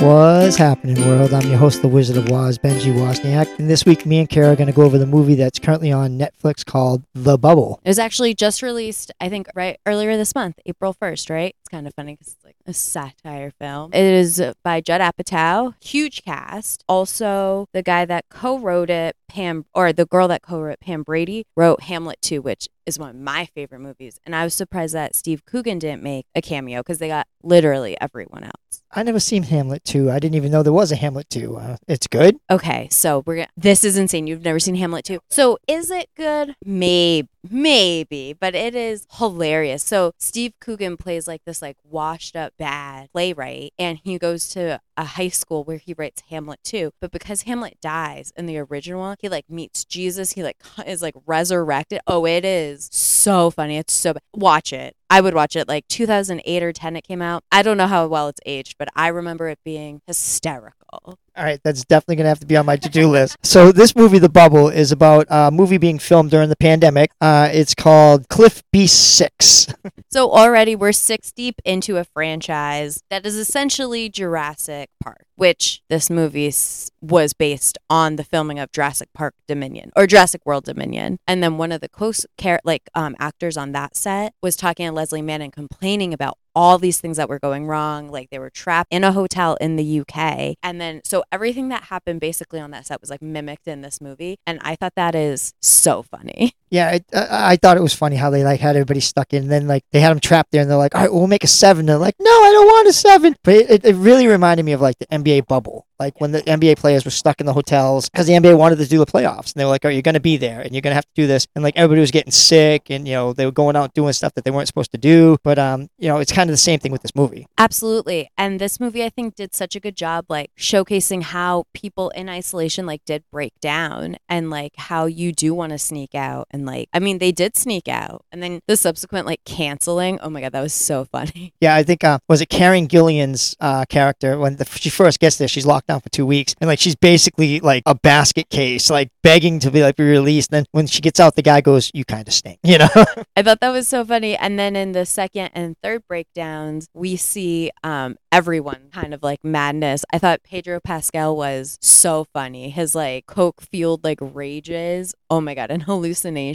What's happening, world? I'm your host, the Wizard of Woz, Benji Wozniak, and this week me and Kyra are going to go over the movie that's currently on Netflix called The Bubble. It was actually just released, I think, right earlier this month, April 1st, right? It's kind of funny because it's like a satire film. It is by Judd Apatow, huge cast. Also, the guy that co wrote it, Pam, or the girl that co wrote Pam Brady, wrote Hamlet 2, which is one of my favorite movies. And I was surprised that Steve Coogan didn't make a cameo because they got literally everyone else. I never seen Hamlet 2. I didn't even know there was a Hamlet 2. Uh, it's good. Okay, so we're gonna, this is insane. You've never seen Hamlet 2. So is it good? Maybe, maybe, but it is hilarious. So Steve Coogan plays like this like washed up bad playwright and he goes to a high school where he writes Hamlet 2. But because Hamlet dies in the original he like meets Jesus. He like is like resurrected. Oh, it is so funny. It's so watch it. I would watch it like 2008 or 10 it came out. I don't know how well it's aged, but I remember it being hysterical. All right, that's definitely going to have to be on my to do list. So, this movie, The Bubble, is about a movie being filmed during the pandemic. Uh, it's called Cliff Beasts 6. So already we're six deep into a franchise that is essentially Jurassic Park, which this movie was based on the filming of Jurassic Park Dominion or Jurassic World Dominion. And then one of the close care like um, actors on that set was talking to Leslie Mann and complaining about all these things that were going wrong. Like they were trapped in a hotel in the UK. And then, so everything that happened basically on that set was like mimicked in this movie. And I thought that is so funny. Yeah, it, I, I thought it was funny how they like had everybody stuck in. And then like they had them trapped there, and they're like, "All right, we'll make a seven. They're like, "No, I don't want a seven. But it, it, really reminded me of like the NBA bubble, like when the NBA players were stuck in the hotels because the NBA wanted to do the playoffs, and they were like, "Oh, you're going to be there, and you're going to have to do this." And like everybody was getting sick, and you know they were going out doing stuff that they weren't supposed to do. But um, you know, it's kind of the same thing with this movie. Absolutely. And this movie, I think, did such a good job, like showcasing how people in isolation, like, did break down and like how you do want to sneak out. And like, I mean, they did sneak out. And then the subsequent, like, canceling. Oh my God, that was so funny. Yeah, I think uh, was it Karen Gillian's uh, character when the, she first gets there, she's locked down for two weeks, and like she's basically like a basket case, like begging to be like be released. then when she gets out, the guy goes, "You kind of stink," you know. I thought that was so funny. And then in the second and third breakdowns, we see um, everyone kind of like madness. I thought Pedro Pascal was so funny. His like coke fueled like rages. Oh my god, and hallucinations.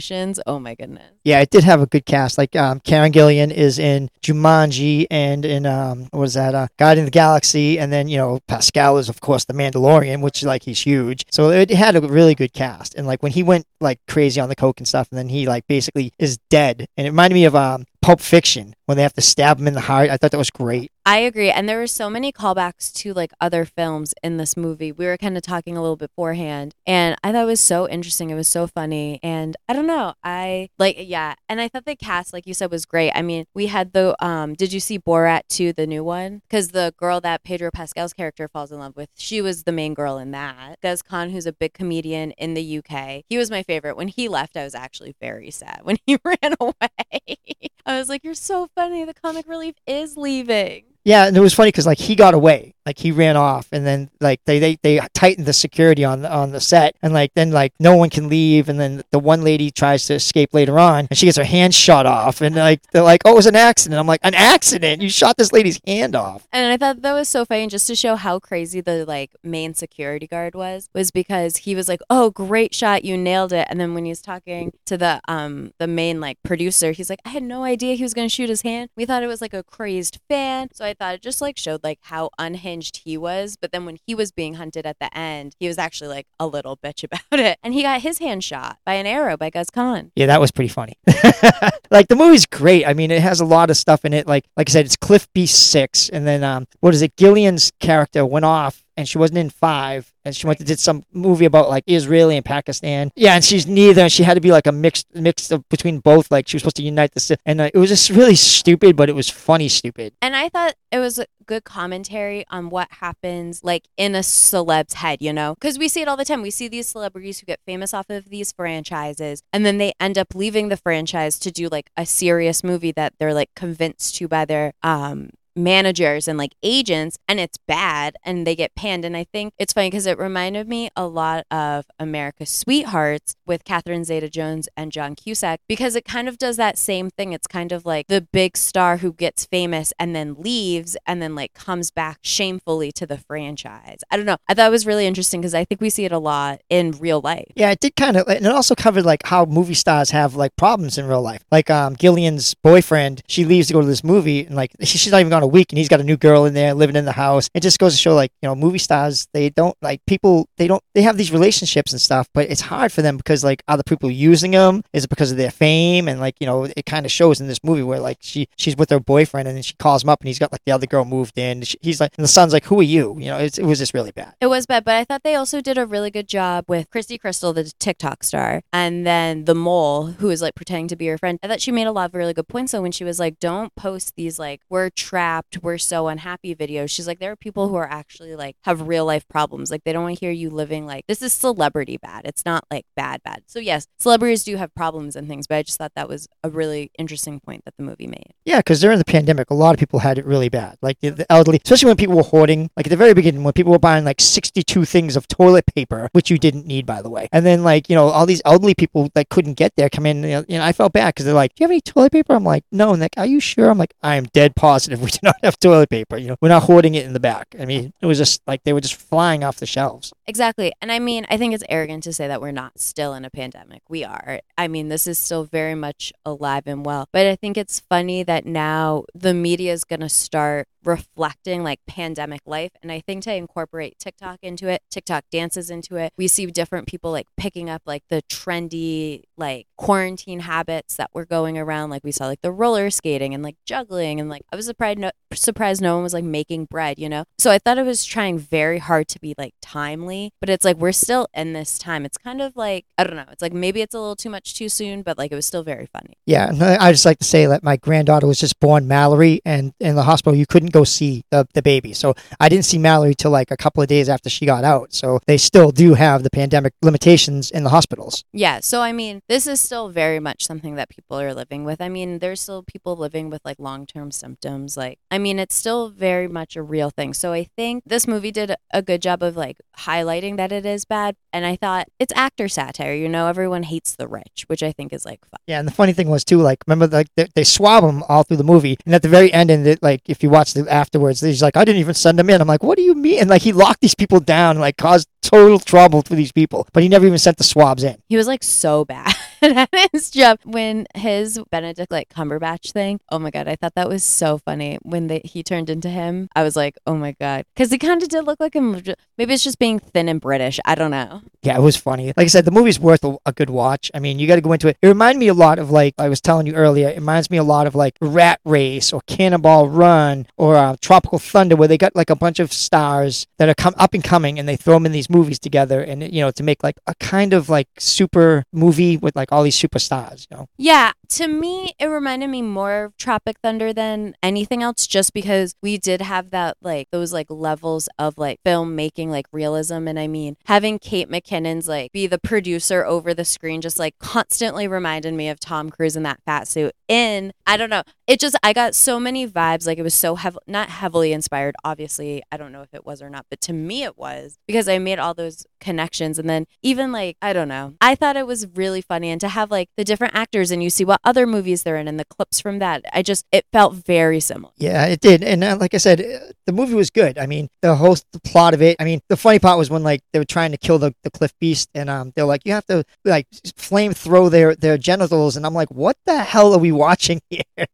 Oh my goodness. yeah, it did have a good cast. Like um, Karen Gillian is in Jumanji and in um, what was that? Uh, Guardians of the Galaxy, and then you know Pascal is of course the Mandalorian, which like he's huge. So it had a really good cast. And like when he went like crazy on the coke and stuff, and then he like basically is dead, and it reminded me of um. Pulp Fiction when they have to stab him in the heart. I thought that was great. I agree. And there were so many callbacks to like other films in this movie. We were kind of talking a little bit beforehand, and I thought it was so interesting. It was so funny. And I don't know. I like, yeah. And I thought the cast, like you said, was great. I mean, we had the, um, did you see Borat 2, the new one? Because the girl that Pedro Pascal's character falls in love with, she was the main girl in that. Guz Khan, who's a big comedian in the UK, he was my favorite. When he left, I was actually very sad when he ran away. I was like, you're so funny. The comic relief is leaving. Yeah, and it was funny because like he got away, like he ran off, and then like they they they tightened the security on the on the set, and like then like no one can leave, and then the one lady tries to escape later on, and she gets her hand shot off, and like they're like, oh, it was an accident. I'm like, an accident? You shot this lady's hand off. And I thought that was so funny just to show how crazy the like main security guard was, was because he was like, Oh, great shot, you nailed it. And then when he was talking to the um the main like producer, he's like, I had no idea he was gonna shoot his hand. We thought it was like a crazed fan. So I thought it just like showed like how unhinged he was. But then when he was being hunted at the end, he was actually like a little bitch about it. And he got his hand shot by an arrow by Guz Khan. Yeah, that was pretty funny. like the movie's great. I mean, it has a lot of stuff in it. Like like I said, it's Cliff Beasts six, and then um, what is it? Gillian's character went off, and she wasn't in five, and she went to did some movie about like Israeli and Pakistan. Yeah, and she's neither. And she had to be like a mixed mix of between both. Like she was supposed to unite the, and uh, it was just really stupid, but it was funny stupid. And I thought it was a good commentary on what happens like in a celeb's head, you know? Because we see it all the time. We see these celebrities who get famous off of these franchises and then they end up leaving the franchise to do like a serious movie that they're like convinced to by their um managers and like agents and it's bad and they get panned. And I think it's funny because it reminded me a lot of America's Sweethearts with Catherine Zeta Jones and John Cusack because it kind of does that same thing. It's kind of like the big star who gets famous and then leaves and then like comes back shamefully to the franchise. I don't know. I thought it was really interesting because I think we see it a lot in real life. Yeah, it did kind of, and it also covered like how movie stars have like problems in real life. Like um, Gillian's boyfriend, she leaves to go to this movie, and like she's not even gone a week, and he's got a new girl in there living in the house. It just goes to show like you know movie stars they don't like people they don't they have these relationships and stuff, but it's hard for them because like are the people using them? Is it because of their fame? And like you know it kind of shows in this movie where like she she's with her boyfriend and then she calls him up and he's got like the other girl moved in. She, he's like and the son's like who are you? You know it was just really bad. It was bad, but I thought they also did a really good job with Christy Crystal, the TikTok star, and then the mole who is like pretending to be her friend. I thought she made a lot of really good points. So when she was like, "Don't post these like we're trapped, we're so unhappy" videos, she's like, there are people who are actually like have real life problems. Like they don't want to hear you living like this is celebrity bad. It's not like bad bad. So yes, celebrities do have problems and things, but I just thought that was a really interesting point that the movie made. Yeah, because during the pandemic, a lot of people had it really bad. Like the, the elderly, especially when people were hoarding. Like at the very beginning, when people were buying like sixty-two things of toilet paper, which you didn't need, by the way, and then like you know all these elderly people that couldn't get there come in. You know, you know I felt bad because they're like, "Do you have any toilet paper?" I'm like, "No." And like, "Are you sure?" I'm like, "I am dead positive we do not have toilet paper. You know, we're not hoarding it in the back." I mean, it was just like they were just flying off the shelves. Exactly. And I mean, I think it's arrogant to say that we're not still in a pandemic. We are. I mean, this is still very much alive and well. But I think it's funny that now the media is going to start reflecting like pandemic life. And I think to incorporate TikTok into it, TikTok dances into it, we see different people like picking up like the trendy, like quarantine habits that were going around. Like we saw like the roller skating and like juggling. And like I was surprised, no, surprised no one was like making bread, you know? So I thought it was trying very hard to be like timely, but it's like we're still in this time. It's kind of like, I don't know, it's like maybe it's a little too much too soon, but like it was still very funny. Yeah, I I just like to say that my granddaughter was just born Mallory, and in the hospital you couldn't go see the, the baby, so I didn't see Mallory till like a couple of days after she got out. So they still do have the pandemic limitations in the hospitals. Yeah. So, I mean, this is still very much something that people are living with. I mean, there's still people living with like long term symptoms. Like, I mean, it's still very much a real thing. So, I think this movie did a good job of like highlighting that it is bad. And I thought it's actor satire. You know, everyone hates the rich, which I think is like fun. Yeah, and the funny thing was too, like remember like they, they swab them all through the movie, and at the very end, and it, like if you watch the afterwards, he's like, I didn't even send him in. I'm like, what do you mean? And like he locked these people down, like caused total trouble for these people, but he never even sent the swabs in. He was like so bad at his job when his Benedict like Cumberbatch thing. Oh my god, I thought that was so funny when they, he turned into him. I was like, oh my god, because he kind of did look like him. Maybe it's just being thin and British. I don't know. Yeah, it was funny. Like I said, the movie's worth a, a good watch. I mean, you got to go into it. It reminded me a lot of like I was telling you earlier. It reminds me a lot of like Rat Race or Cannonball Run or uh, Tropical Thunder, where they got like a bunch of stars that are come up and coming, and they throw them in these movies together, and you know, to make like a kind of like super movie with like all these superstars. You know. Yeah, to me, it reminded me more of Tropic Thunder than anything else, just because we did have that like those like levels of like filmmaking, like realism, and I mean having Kate McKinnon's like be the producer over the screen, just like constantly reminded me of Tom Cruise in that fat suit. In I don't know, it just I got so many vibes, like it was so heavy, not heavily inspired. Obviously, I don't know if it was or not, but to me it was because I made all those connections, and then even like I don't know, I thought it was really funny, and to have like the different actors and you see what other movies they're in and the clips from that, I just it felt very similar. Yeah, it did, and uh, like I said, uh, the movie was good. I mean, the whole the plot of it. I mean, the funny part was when like they were trying to kill the, the cliff beast, and um, they're like, you have to like flame throw their their genitals, and I'm like, what the hell are we watching here?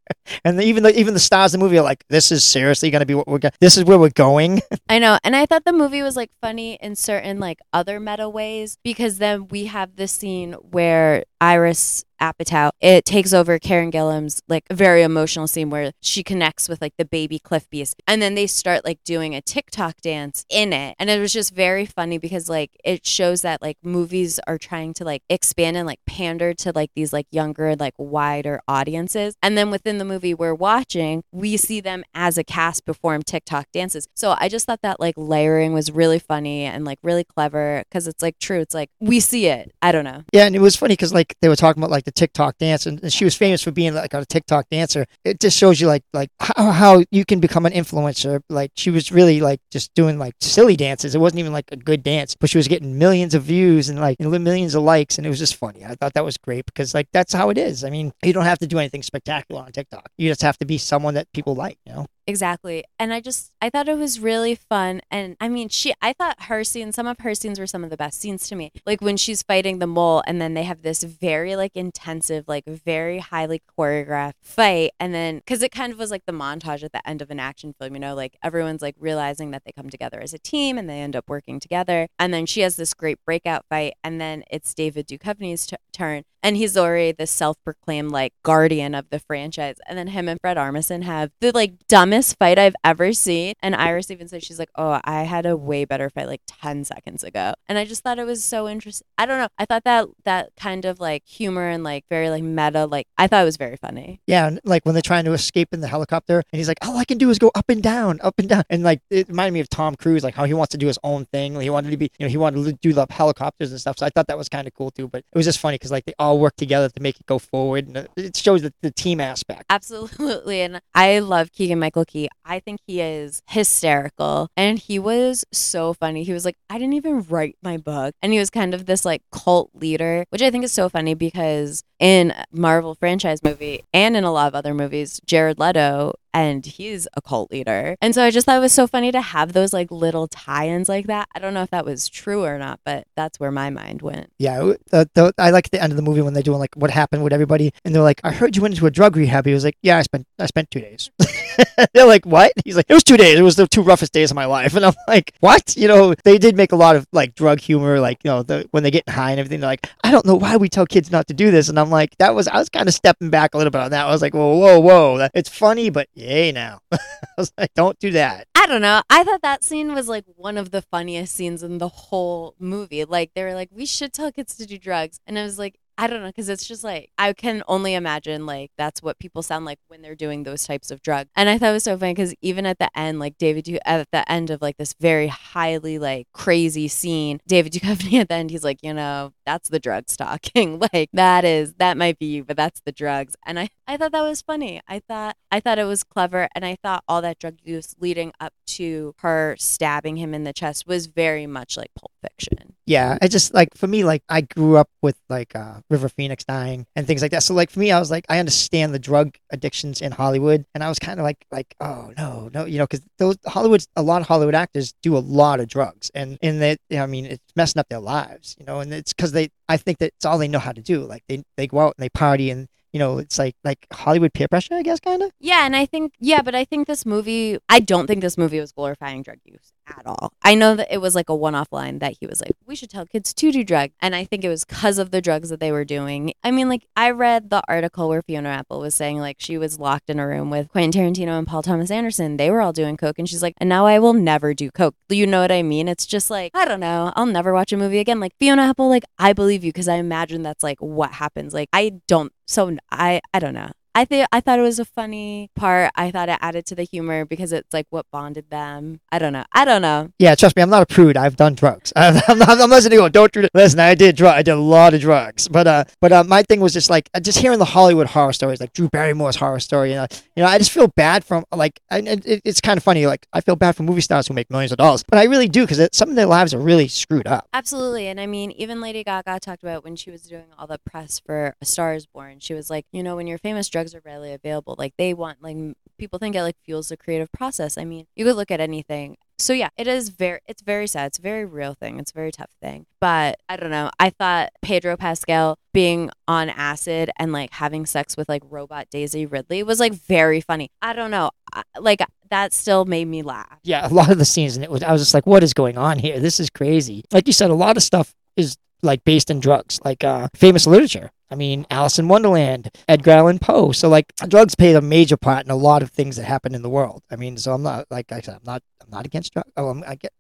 and the, even the even the stars of the movie are like, this is seriously going to be what we're going. This is where we're going. I know, and I thought the movie was like funny in certain like other meta ways because then we have this scene where Iris Apatow, it takes over Karen Gillan's like very emotional scene where she connects with like the baby cliff beast. And then they start like doing a TikTok dance in it. And it was just very funny because like it shows that like movies are trying to like expand and like pander to like these like younger, like wider audiences. And then within the movie we're watching, we see them as a cast perform TikTok dances. So I just thought that like layering was really funny and like really clever because it's like true. It's like we see it. I don't know. Yeah, and it was funny because like they were talking about like the the TikTok dance, and, and she was famous for being like a TikTok dancer. It just shows you like like how, how you can become an influencer. Like she was really like just doing like silly dances. It wasn't even like a good dance, but she was getting millions of views and like millions of likes, and it was just funny. I thought that was great because like that's how it is. I mean, you don't have to do anything spectacular on TikTok. You just have to be someone that people like. You know. Exactly. And I just I thought it was really fun and I mean she I thought her scenes some of her scenes were some of the best scenes to me. Like when she's fighting the mole and then they have this very like intensive like very highly choreographed fight and then cuz it kind of was like the montage at the end of an action film, you know, like everyone's like realizing that they come together as a team and they end up working together. And then she has this great breakout fight and then it's David Duchovny's t- turn and he's already the self-proclaimed like guardian of the franchise and then him and Fred Armisen have the like dumbest fight I've ever seen and Iris even said she's like oh I had a way better fight like 10 seconds ago and I just thought it was so interesting I don't know I thought that that kind of like humor and like very like meta like I thought it was very funny Yeah, and like when they're trying to escape in the helicopter, and he's like, "All I can do is go up and down, up and down," and like it reminded me of Tom Cruise, like how he wants to do his own thing. He wanted to be, you know, he wanted to do the helicopters and stuff. So I thought that was kind of cool too. But it was just funny because like they all work together to make it go forward, and it shows the, the team aspect. Absolutely. And I love Keegan Michael Key. I think he is hysterical. And he was so funny. He was like, I didn't even write my book. And he was kind of this like cult leader, which I think is so funny because in Marvel franchise movie and in a lot of other movies, Jared Leto and he's a cult leader. And so I just thought it was so funny to have those like little tie-ins like that. I don't know if that was true or not, but that's where my mind went. Yeah, the, the, I like the end of the movie when they're doing like what happened with everybody, and they're like, "I heard you went into a drug rehab." He was like, "Yeah, I spent I spent two days." they're like, "What?" He's like, "It was two days. It was the two roughest days of my life." And I'm like, "What?" You know, they did make a lot of like drug humor, like you know, the, when they get high and everything. They're like, "I don't know why we tell kids not to do this," and I'm like, "That was I was kind of stepping back a little bit on that. I was like, whoa, whoa, whoa, it's funny, but yay now." I was like, "Don't do that." I don't know. I thought that scene was like one of the funniest scenes in the whole movie. Like they were like, we should tell kids to do drugs, and I was like, I don't know, because it's just like I can only imagine like that's what people sound like when they're doing those types of drugs. And I thought it was so funny because even at the end, like David, Du- at the end of like this very highly like crazy scene, David Duchovny at the end, he's like, you know, that's the drugs talking. like that is that might be you, but that's the drugs. And I I thought that was funny. I thought I thought it was clever, and I thought all that drug use leading up to her stabbing him in the chest was very much like Pulp Fiction. Yeah, I just like for me, like I grew up with like uh, River Phoenix dying and things like that. So like for me, I was like, I understand the drug addictions in Hollywood, and I was kind of like, like, oh no, no, you know, because those Hollywood, a lot of Hollywood actors do a lot of drugs, and in that, you know, I mean, it's messing up their lives, you know, and it's because they, I think that it's all they know how to do. Like they, they go out and they party and. You know, it's like like Hollywood peer pressure, I guess, kind of. Yeah, and I think yeah, but I think this movie I don't think this movie was glorifying drug use at all. I know that it was like a one-off line that he was like, "We should tell kids to do drugs," and I think it was because of the drugs that they were doing. I mean, like I read the article where Fiona Apple was saying like she was locked in a room with Quentin Tarantino and Paul Thomas Anderson. They were all doing coke, and she's like, "And now I will never do coke." You know what I mean? It's just like I don't know. I'll never watch a movie again. Like Fiona Apple, like I believe you because I imagine that's like what happens. Like I don't. So I I don't know. I think I thought it was a funny part. I thought it added to the humor because it's like what bonded them. I don't know. I don't know. Yeah, trust me, I'm not a prude. I've done drugs. I'm not, I'm not listening to go, don't do. Listen, I did drug. I did a lot of drugs. But uh, but uh, my thing was just like just hearing the Hollywood horror stories, like Drew Barrymore's horror story. You know, you know, I just feel bad from like, and it, it's kind of funny. Like I feel bad for movie stars who make millions of dollars, but I really do because some of their lives are really screwed up. Absolutely. And I mean, even Lady Gaga talked about when she was doing all the press for A Star is Born, she was like, you know, when you're famous, drugs are readily available. Like they want, like people think it like fuels the creative process. I mean, you could look at anything. So yeah, it is very, it's very sad. It's a very real thing. It's a very tough thing. But I don't know. I thought Pedro Pascal being on acid and like having sex with like robot Daisy Ridley was like very funny. I don't know. I, like that still made me laugh. Yeah, a lot of the scenes, and it was I was just like, what is going on here? This is crazy. Like you said, a lot of stuff is like based in drugs, like uh, famous literature. I mean, Alice in Wonderland, Edgar Allan Poe. So like drugs played a major part in a lot of things that happen in the world. I mean, so I'm not like I said, I'm not I'm not against drugs. Oh, I'm, I get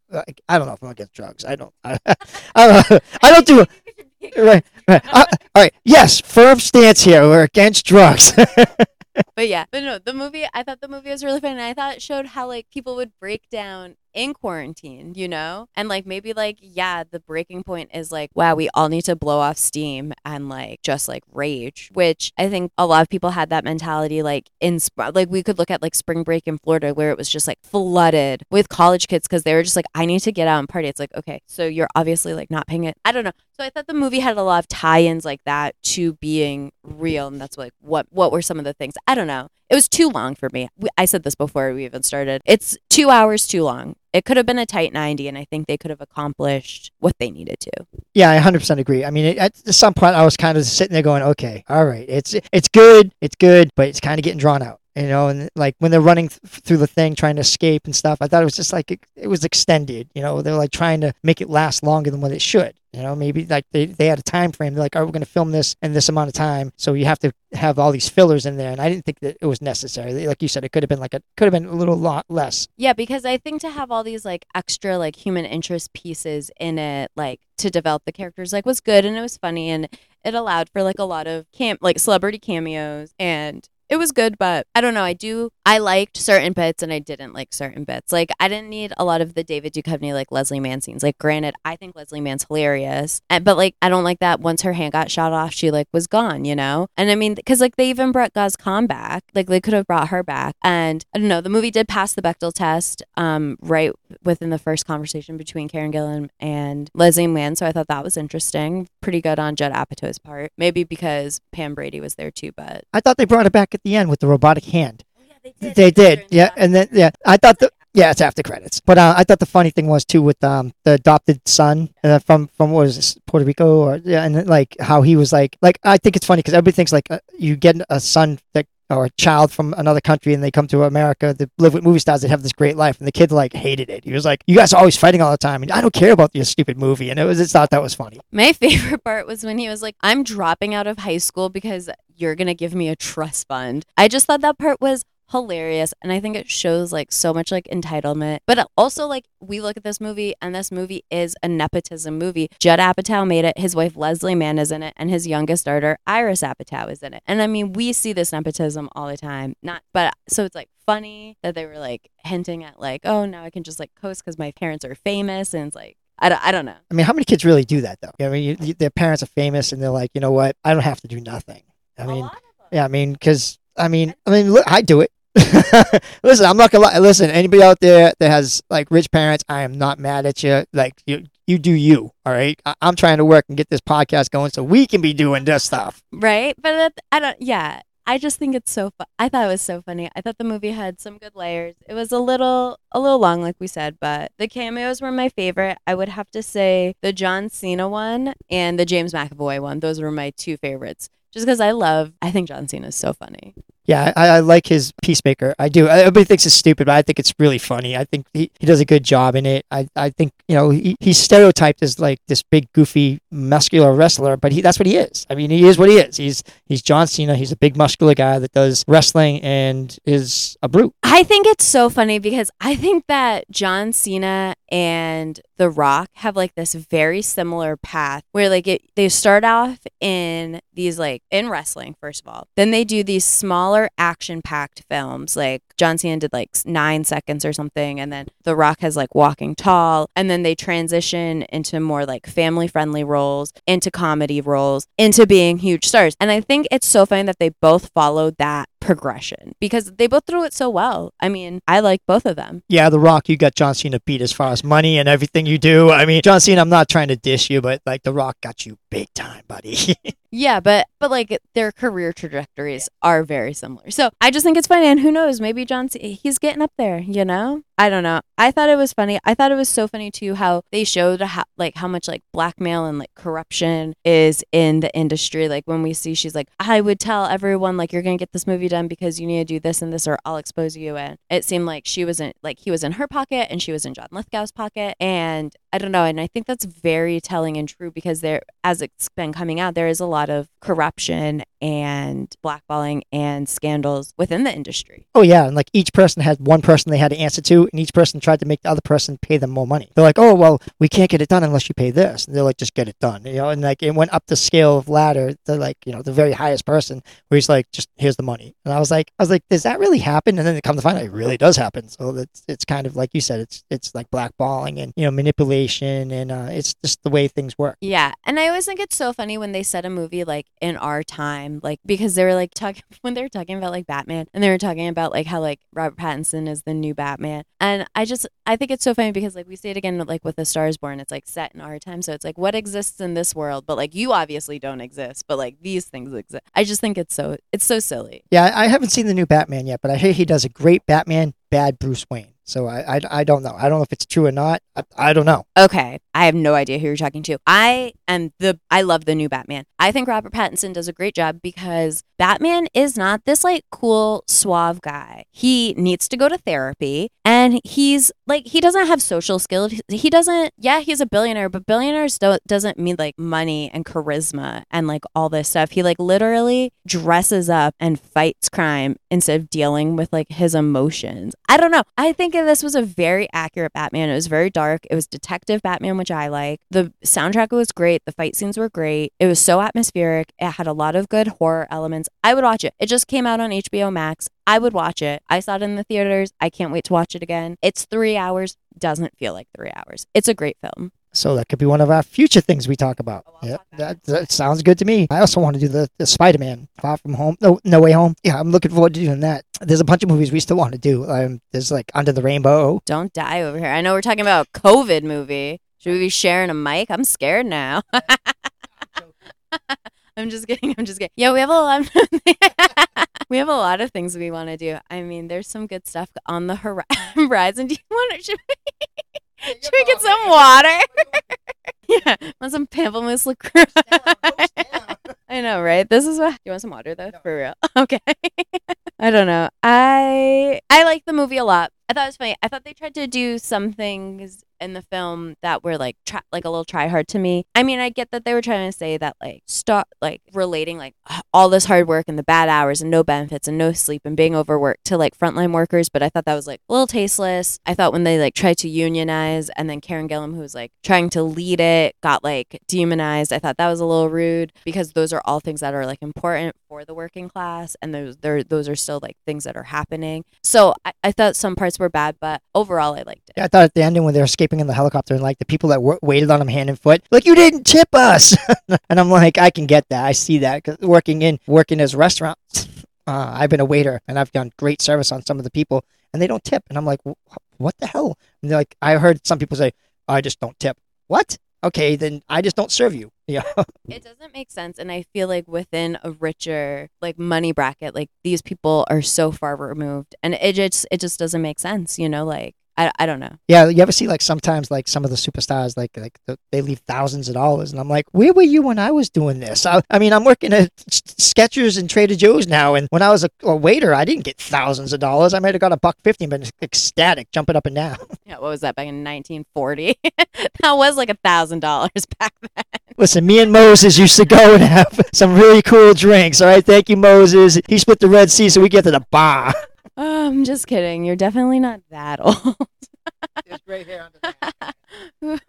I don't know if I'm against drugs. I don't I, I don't I don't do right right. Uh, all right. Yes, firm stance here. We're against drugs. but yeah, but no, the movie. I thought the movie was really fun, and I thought it showed how like people would break down in quarantine, you know? And like maybe like yeah, the breaking point is like wow, we all need to blow off steam and like just like rage, which I think a lot of people had that mentality like in sp- like we could look at like spring break in Florida where it was just like flooded with college kids cuz they were just like I need to get out and party. It's like okay, so you're obviously like not paying it. I don't know. So I thought the movie had a lot of tie-ins like that to being real and that's like what what were some of the things. I don't know. It was too long for me. I said this before we even started. It's 2 hours too long. It could have been a tight 90 and I think they could have accomplished what they needed to. Yeah, I 100% agree. I mean, at some point, I was kind of sitting there going, okay, all right, it's it's good, it's good, but it's kind of getting drawn out. You know, and like when they're running th- through the thing, trying to escape and stuff, I thought it was just like it, it was extended. You know, they're like trying to make it last longer than what it should. You know, maybe like they, they had a time frame. They're like, oh, "Are we going to film this in this amount of time?" So you have to have all these fillers in there, and I didn't think that it was necessary. Like you said, it could have been like a could have been a little lot less. Yeah, because I think to have all these like extra like human interest pieces in it, like to develop the characters, like was good and it was funny and it allowed for like a lot of camp like celebrity cameos and it was good, but I don't know. I do. I liked certain bits and I didn't like certain bits. Like I didn't need a lot of the David Duchovny like Leslie Mann scenes. Like granted, I think Leslie Mann's hilarious, and but like I don't like that. Once her hand got shot off, she like was gone. You know. And I mean, because like they even brought Guz Khan back. Like they could have brought her back. And I don't know. The movie did pass the Bechdel test. Um, right within the first conversation between Karen Gillan and Leslie Mann. So I thought that was interesting. Pretty good on Judd Apatow's part. Maybe because Pam Brady was there too, but I thought they brought it back at the end with the robotic hand. Oh, yeah, they They did, yeah, and then yeah, I thought the yeah, it's after credits. But uh, I thought the funny thing was too with um the adopted son uh, from from what was this, Puerto Rico or yeah, and then, like how he was like like I think it's funny because everybody thinks like uh, you get a son that or a child from another country and they come to America to live with movie stars that have this great life and the kid like hated it. He was like, "You guys are always fighting all the time, and I don't care about your stupid movie." And it was just thought that was funny. My favorite part was when he was like, I'm dropping out of high school because you're to give me a trust fund. I just thought that part was hilarious and I think it shows like so much like entitlement. But uh, also like we look at this movie and this movie is a nepotism movie. Judd Apatow made it, his wife Leslie Mann is in it, and his youngest daughter Iris Apatow is in it. And I mean, we see this nepotism all the time. Not but so it's like funny that they were like hinting at like, oh, now I can just like coast because my parents are famous and it's like I don't, I don't know. I mean, how many kids really do that though? I mean, you, you, their parents are famous and they're like, you know what? I don't have to do nothing. I mean, yeah, I mean, because I mean, I mean, look, I do it. listen, I'm not gonna lie. Listen, anybody out there that has like rich parents, I am not mad at you. Like you, you do you. All right. I- I'm trying to work and get this podcast going so we can be doing this stuff. right? But it, I don't. Yeah, I just think it's so. Fu- I thought it was so funny. I thought the movie had some good layers. It was a little, a little long, like we said, but the cameos were my favorite. I would have to say the John Cena one and the James McAvoy one. Those were my two favorites. Just because I love, I think John Cena is so funny. Yeah, I, I like his Peacemaker. I do. Everybody thinks it's stupid, but I think it's really funny. I think he, he does a good job in it. I, I think, you know, he, he's stereotyped as like this big, goofy, muscular wrestler, but he that's what he is. I mean, he is what he is. He's he's John Cena. He's a big, muscular guy that does wrestling and is a brute. I think it's so funny because I think that John Cena and The Rock have like this very similar path where like it, they start off in these like in wrestling first of all. Then they do these smaller action-packed films like John Cena did like 9 seconds or something and then The Rock has like Walking Tall and then they transition into more like family-friendly roles, into comedy roles, into being huge stars. And I think it's so funny that they both followed that progression because they both threw it so well. I mean, I like both of them. Yeah, The Rock, you got John Cena beat as far as money and everything you do. I mean, John Cena, I'm not trying to dish you, but like The Rock got you big time, buddy. Yeah, but but like their career trajectories are very similar. So I just think it's funny, and who knows? Maybe John C- he's getting up there. You know, I don't know. I thought it was funny. I thought it was so funny too how they showed how like how much like blackmail and like corruption is in the industry. Like when we see she's like, I would tell everyone like you're gonna get this movie done because you need to do this and this, or I'll expose you. And it seemed like she was not like he was in her pocket and she was in John Lithgow's pocket, and I don't know. And I think that's very telling and true because there, as it's been coming out, there is a lot of corruption and blackballing and scandals within the industry. oh yeah, and like each person had one person they had to answer to, and each person tried to make the other person pay them more money. They're like, oh well, we can't get it done unless you pay this. And they're like, just get it done, you know. And like it went up the scale of ladder to like you know the very highest person, where he's like, just here's the money. And I was like, I was like, does that really happen? And then they come to find out it really does happen. So it's it's kind of like you said, it's it's like blackballing and you know manipulation, and uh, it's just the way things work. Yeah, and I always think it's so funny when they set a movie like in our time, like because they were like talking when they were talking about like Batman, and they were talking about like how like Robert Pattinson is the new Batman, and I just I think it's so funny because like we see it again like with The Stars Born, it's like set in our time, so it's like what exists in this world, but like you obviously don't exist, but like these things exist. I just think it's so it's so silly. Yeah, I I haven't seen the new Batman yet, but I hear he does a great Batman, bad Bruce Wayne. So I, I, I don't know. I don't know if it's true or not. I, I don't know. Okay, I have no idea who you're talking to. I am the I love the new Batman. I think Robert Pattinson does a great job because Batman is not this like cool suave guy. He needs to go to therapy and he's like he doesn't have social skills. He doesn't yeah, he's a billionaire, but billionaires don't doesn't mean like money and charisma and like all this stuff. He like literally dresses up and fights crime instead of dealing with like his emotions. I don't know. I think this was a very accurate Batman. It was very dark. It was detective Batman, which I like. The soundtrack was great. The fight scenes were great. It was so atmospheric. It had a lot of good horror elements. I would watch it. It just came out on HBO Max. I would watch it. I saw it in the theaters. I can't wait to watch it again. It's three hours. Doesn't feel like three hours. It's a great film. So that could be one of our future things we talk about. Oh, yeah, that, that sounds good to me. I also want to do the, the Spider Man Far From Home. No, No Way Home. Yeah, I'm looking forward to doing that. There's a bunch of movies we still want to do. Um, there's like Under the Rainbow. Don't die over here. I know we're talking about a COVID movie. Should we be sharing a mic? I'm scared now. I'm just kidding. I'm just kidding. Yeah, we have a lot. we have a lot of things we want to do. I mean, there's some good stuff on the hori- horizon. Do you want to? Should we, should we get some water? yeah, want some pamplemousse liqueur? I know, right? This is what. You want some water though, for real? Okay. I don't know. I I like the movie a lot. I thought it was funny. I thought they tried to do some things in the film that were like like a little try hard to me. I mean, I get that they were trying to say that like stop like relating like all this hard work and the bad hours and no benefits and no sleep and being overworked to like frontline workers, but I thought that was like a little tasteless. I thought when they like tried to unionize and then Karen Gillan who was like trying to lead it got like demonized. I thought that was a little rude because those are all things that are like important for the working class and those those are still like things that are happening. So I, I thought some parts were bad, but overall I liked it. Yeah, I thought at the ending when they're escaping in the helicopter and like the people that w- waited on them hand and foot, like you didn't tip us, and I'm like, I can get that. I see that 'cause working in working as restaurants. Uh, I've been a waiter and I've done great service on some of the people, and they don't tip, and I'm like, what the hell? And they're like, I heard some people say, I just don't tip. What? Okay, then I just don't serve you. Yeah. It doesn't make sense. And I feel like within a richer like money bracket, like these people are so far removed and it just it just doesn't make sense, you know, like I, I don't know. Yeah, you ever see like sometimes like some of the superstars like like they leave thousands of dollars, and I'm like, where were you when I was doing this? I, I mean, I'm working at Skechers and Trader Joe's now, and when I was a, a waiter, I didn't get thousands of dollars. I might have got a buck fifty, but ecstatic, jumping up and down. Yeah, what was that back in 1940? that was like a thousand dollars back then. Listen, me and Moses used to go and have some really cool drinks. All right, thank you, Moses. He split the Red Sea so we get to the bar. Oh, I'm just kidding. You're definitely not that old. There's gray hair under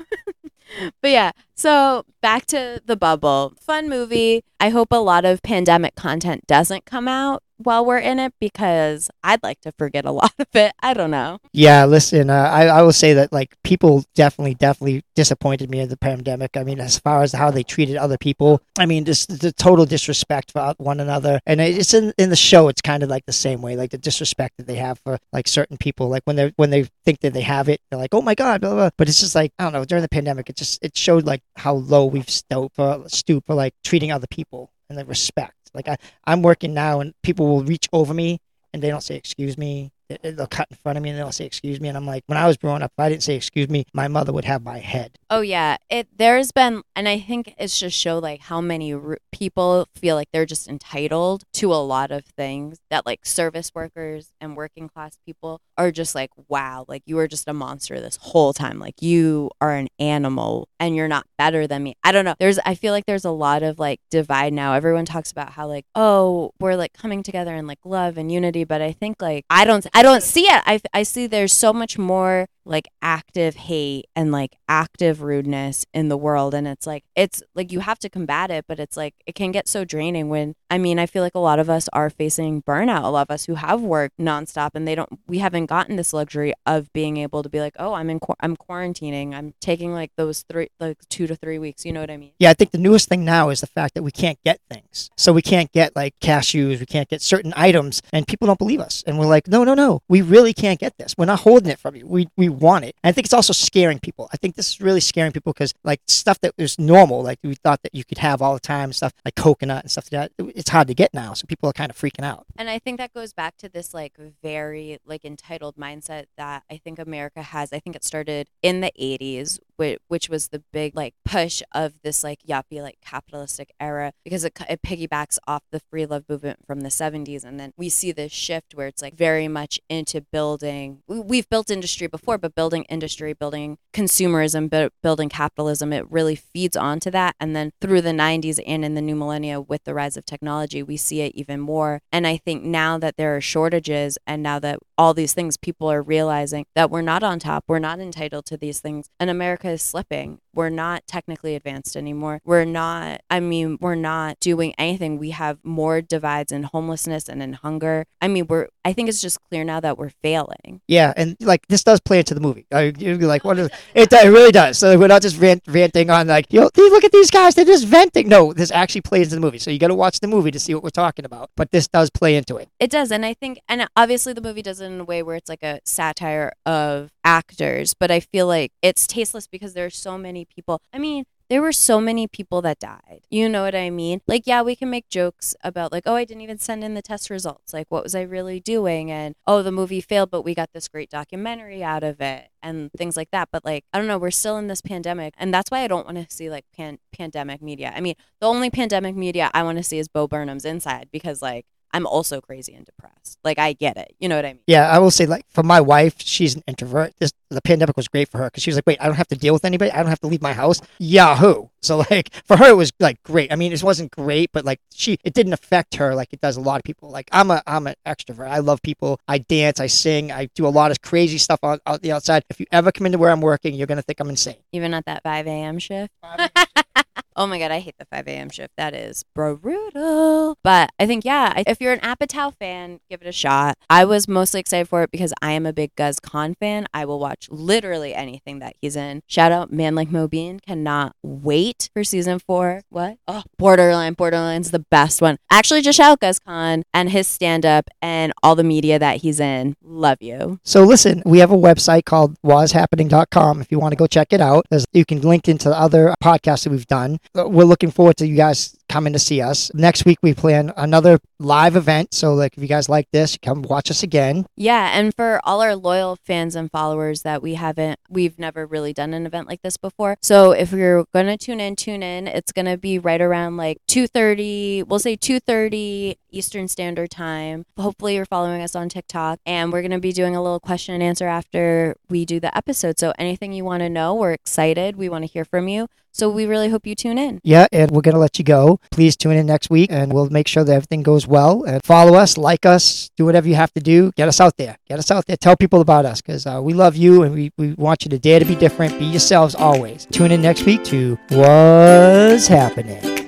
but yeah, so back to the bubble. Fun movie. I hope a lot of pandemic content doesn't come out while we're in it because I'd like to forget a lot of it. I don't know. Yeah, listen, uh, I, I will say that like people definitely, definitely disappointed me in the pandemic. I mean, as far as how they treated other people, I mean, just the total disrespect for one another. And it's in, in the show, it's kind of like the same way, like the disrespect that they have for like certain people. Like when they when they think that they have it, they're like, oh my god, blah, blah, but it's just like I don't know. During the pandemic, it just it showed like how low we've stooped for stoop for like treating other people and the respect. Like I I'm working now, and people will reach over me and they don't say excuse me. They- They'll cut in front of me and they'll say excuse me. And I'm like, when I was growing up, if I didn't say excuse me, my mother would have my head. Oh yeah, it there's been, and I think it's just show like how many r- people feel like they're just entitled to a lot of things that like service workers and working class people are just like, wow, like you were just a monster this whole time, like you are an animal and you're not better than me. I don't know. There's, I feel like there's a lot of like divide now. Everyone talks about how like, oh, we're like coming together in like love and unity, but I think like I don't, I don't see it. I I see there's so much more like active hate and like active rudeness in the world and it's like it's like you have to combat it but it's like it can get so draining when i mean i feel like a lot of us are facing burnout a lot of us who have worked nonstop and they don't we haven't gotten this luxury of being able to be like oh i'm in i'm quarantining i'm taking like those three like two to three weeks you know what i mean Yeah, I think the newest thing now is the fact that we can't get things. So we can't get like cashews, we can't get certain items, and people don't believe us. And we're like, no, no, no, we really can't get this. We're not holding it from you. We we want it. And I think it's also scaring people. I think this is really scaring people because like stuff that was normal, like we thought that you could have all the time, stuff like coconut and stuff like that, it's hard to get now. So people are kind of freaking out. And I think that goes back to this like very like entitled mindset that I think America has. I think it started in the 80s, which, which was the big like push of this like yuppie like capitalistic era because it, it piggybacks off the free love movement from the 70s. And then we see this shift where it's like very much into building. we- We've built industry before, but building industry, building consumerism, bu- building capitalism, it really feeds onto that. And then through the 90s and in the new millennia with the rise of technology, we see it even more. And I think now that there are shortages and now that all these things, people are realizing that we're not on top, we're not entitled to these things, and America is slipping. We're not technically advanced anymore. We're not, I mean, we're not doing anything. We have more divides in homelessness and in hunger. I mean, we're, I think it's just clear now that we're failing. Yeah, and like this does play into the movie. You'd be like, what is it? It really does. So we're not just rant, ranting on like, yo, dude, look at these guys, they're just venting. No, this actually plays into the movie. So you got to watch the movie to see what we're talking about. But this does play into it. It does, and I think, and obviously the movie does it in a way where it's like a satire of actors, but I feel like it's tasteless because there are so many people. I mean, there were so many people that died. You know what I mean? Like, yeah, we can make jokes about like, oh, I didn't even send in the test results. Like, what was I really doing? And oh, the movie failed, but we got this great documentary out of it and things like that. But like, I don't know, we're still in this pandemic, and that's why I don't want to see like pan- pandemic media. I mean, the only pandemic media I want to see is Bo Burnham's Inside because like I'm also crazy and depressed. Like I get it. You know what I mean? Yeah, I will say, like, for my wife, she's an introvert. This the pandemic was great for her because she was like, wait, I don't have to deal with anybody. I don't have to leave my house. Yahoo! So like, for her, it was like great. I mean, it wasn't great, but like, she it didn't affect her like it does a lot of people. Like, I'm a I'm an extrovert. I love people. I dance. I sing. I do a lot of crazy stuff out, out the outside. If you ever come into where I'm working, you're gonna think I'm insane. Even at that 5 a.m. shift. oh my god, I hate the 5 a.m. shift. That is brutal. But I think yeah, if you're an Apatow fan, give it a shot. I was mostly excited for it because I am a big Guz Khan fan. I will watch literally anything that he's in. Shout out Man Like Mobeen. Cannot wait for season four. What? Oh, Borderline. Borderline's the best one. Actually, just shout out Guz Khan and his stand up and all the media that he's in. Love you. So listen, we have a website called wozhappening.com if you want to go check it out. You can link into the other podcasts that we've done. Uh, We're looking forward to you guys coming to see us. Next week we plan another live event. So like if you guys like this, come watch us again. Yeah, and for all our loyal fans and followers that we haven't, we've never really done an event like this before. So if you're gonna tune in, tune in. It's gonna be right around like two thirty. We'll say two thirty Eastern Standard Time. Hopefully, you're following us on TikTok, and we're gonna be doing a little question and answer after we do the episode. So anything you want to know, we're excited. We want to hear from you. So we really hope you tune in. Yeah, and we're going to let you go. Please tune in next week and we'll make sure that everything goes well. And follow us, like us, do whatever you have to do. Get us out there. Get us out there. Tell people about us because uh, we love you and we, we want you to dare to be different. Be yourselves always. Tune in next week to Woz Happening.